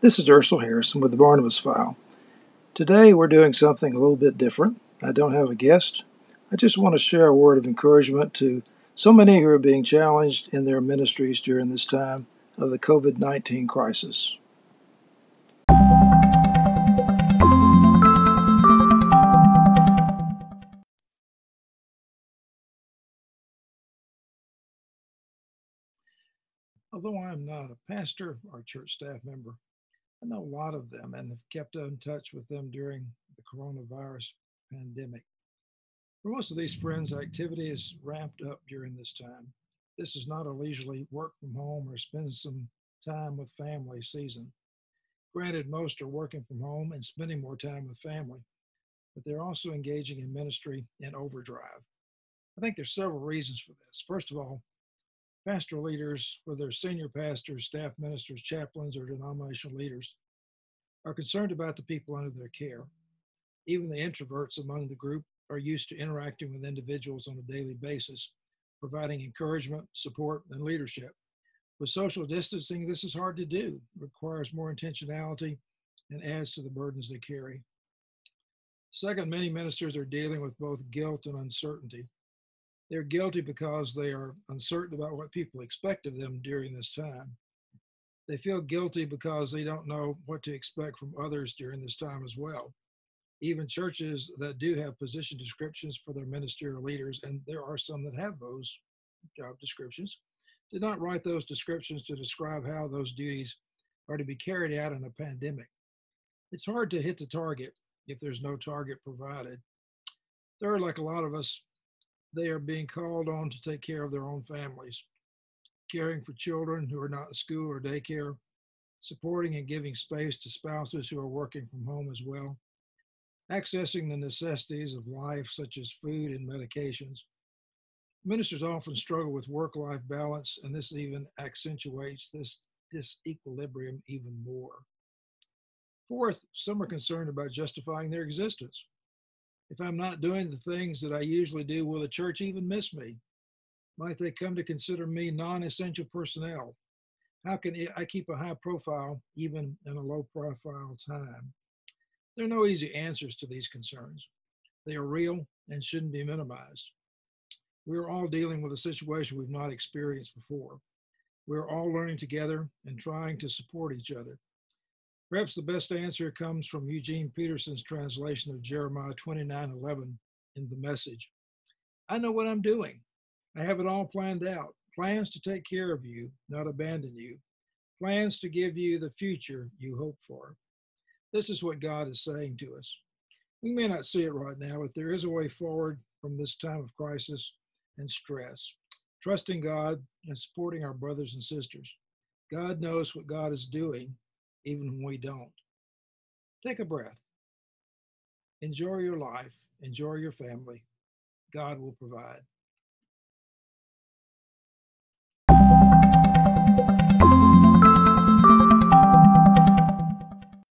This is Ursula Harrison with the Barnabas File. Today we're doing something a little bit different. I don't have a guest. I just want to share a word of encouragement to so many who are being challenged in their ministries during this time of the COVID 19 crisis. Although I'm not a pastor or church staff member, I know a lot of them and have kept in touch with them during the coronavirus pandemic. For most of these friends, activity is ramped up during this time. This is not a leisurely work from home or spend some time with family season. Granted, most are working from home and spending more time with family, but they're also engaging in ministry in overdrive. I think there's several reasons for this. First of all, pastoral leaders, whether senior pastors, staff ministers, chaplains, or denominational leaders, are concerned about the people under their care. Even the introverts among the group are used to interacting with individuals on a daily basis, providing encouragement, support, and leadership. With social distancing, this is hard to do, it requires more intentionality, and adds to the burdens they carry. Second, many ministers are dealing with both guilt and uncertainty. They're guilty because they are uncertain about what people expect of them during this time. They feel guilty because they don't know what to expect from others during this time as well. Even churches that do have position descriptions for their ministerial leaders, and there are some that have those job descriptions, did not write those descriptions to describe how those duties are to be carried out in a pandemic. It's hard to hit the target if there's no target provided. Third, like a lot of us, they are being called on to take care of their own families, caring for children who are not in school or daycare, supporting and giving space to spouses who are working from home as well, accessing the necessities of life, such as food and medications. Ministers often struggle with work life balance, and this even accentuates this disequilibrium even more. Fourth, some are concerned about justifying their existence. If I'm not doing the things that I usually do, will the church even miss me? Might they come to consider me non essential personnel? How can I keep a high profile even in a low profile time? There are no easy answers to these concerns. They are real and shouldn't be minimized. We are all dealing with a situation we've not experienced before. We're all learning together and trying to support each other. Perhaps the best answer comes from Eugene Peterson's translation of Jeremiah 29 11 in the message. I know what I'm doing. I have it all planned out. Plans to take care of you, not abandon you. Plans to give you the future you hope for. This is what God is saying to us. We may not see it right now, but there is a way forward from this time of crisis and stress. Trusting God and supporting our brothers and sisters. God knows what God is doing, even when we don't. Take a breath. Enjoy your life. Enjoy your family. God will provide.